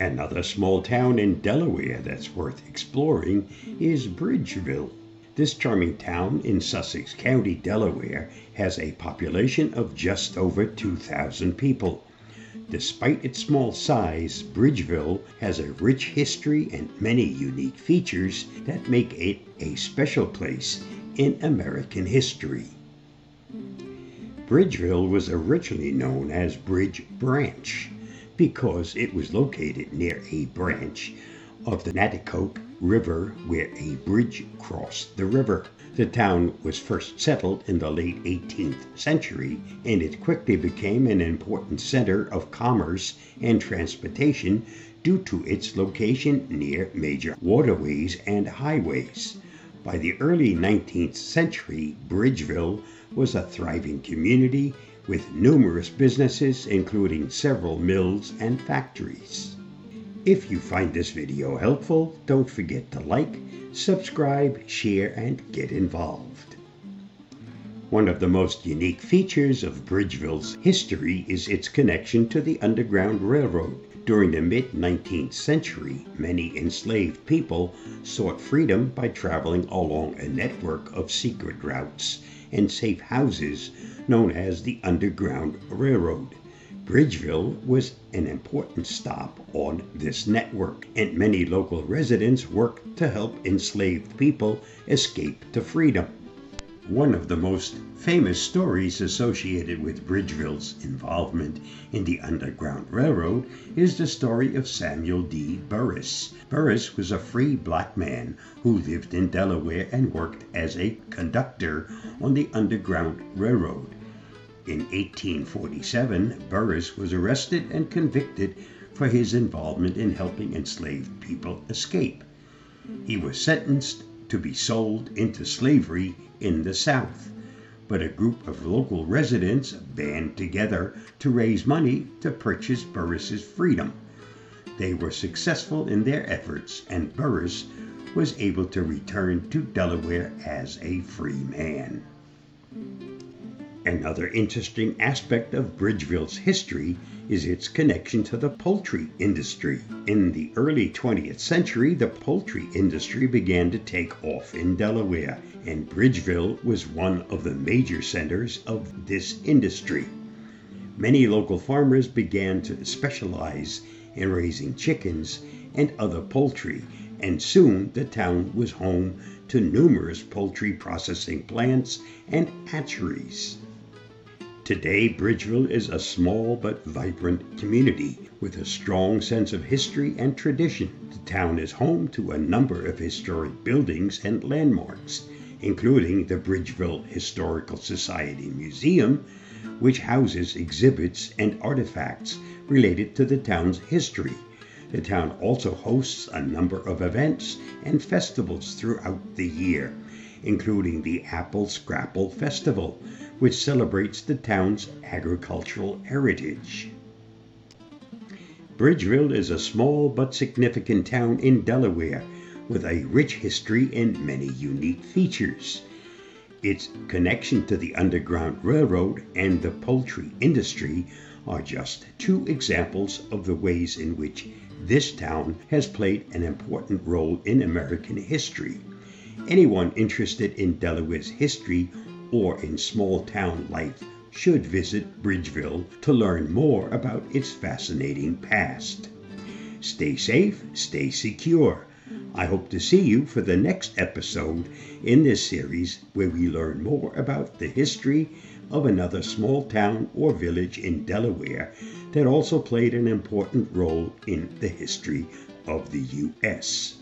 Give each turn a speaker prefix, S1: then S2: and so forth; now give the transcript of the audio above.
S1: Another small town in Delaware that's worth exploring is Bridgeville. This charming town in Sussex County, Delaware, has a population of just over 2,000 people. Despite its small size, Bridgeville has a rich history and many unique features that make it a special place in American history. Bridgeville was originally known as Bridge Branch because it was located near a branch of the Nanticoke River where a bridge crossed the river. The town was first settled in the late 18th century, and it quickly became an important center of commerce and transportation due to its location near major waterways and highways. By the early 19th century, Bridgeville was a thriving community with numerous businesses, including several mills and factories. If you find this video helpful, don't forget to like, subscribe, share, and get involved. One of the most unique features of Bridgeville's history is its connection to the Underground Railroad. During the mid 19th century, many enslaved people sought freedom by traveling along a network of secret routes and safe houses known as the Underground Railroad. Bridgeville was an important stop on this network, and many local residents worked to help enslaved people escape to freedom. One of the most famous stories associated with Bridgeville's involvement in the Underground Railroad is the story of Samuel D. Burris. Burris was a free black man who lived in Delaware and worked as a conductor on the Underground Railroad. In 1847, Burris was arrested and convicted for his involvement in helping enslaved people escape. He was sentenced to be sold into slavery in the South, but a group of local residents band together to raise money to purchase Burris's freedom. They were successful in their efforts, and Burris was able to return to Delaware as a free man. Another interesting aspect of Bridgeville's history is its connection to the poultry industry. In the early 20th century, the poultry industry began to take off in Delaware, and Bridgeville was one of the major centers of this industry. Many local farmers began to specialize in raising chickens and other poultry, and soon the town was home to numerous poultry processing plants and hatcheries. Today, Bridgeville is a small but vibrant community with a strong sense of history and tradition. The town is home to a number of historic buildings and landmarks, including the Bridgeville Historical Society Museum, which houses exhibits and artifacts related to the town's history. The town also hosts a number of events and festivals throughout the year, including the Apple Scrapple Festival, which celebrates the town's agricultural heritage. Bridgeville is a small but significant town in Delaware with a rich history and many unique features. Its connection to the Underground Railroad and the poultry industry are just two examples of the ways in which this town has played an important role in American history. Anyone interested in Delaware's history or in small town life should visit Bridgeville to learn more about its fascinating past. Stay safe, stay secure. I hope to see you for the next episode in this series where we learn more about the history of another small town or village in Delaware that also played an important role in the history of the U.S.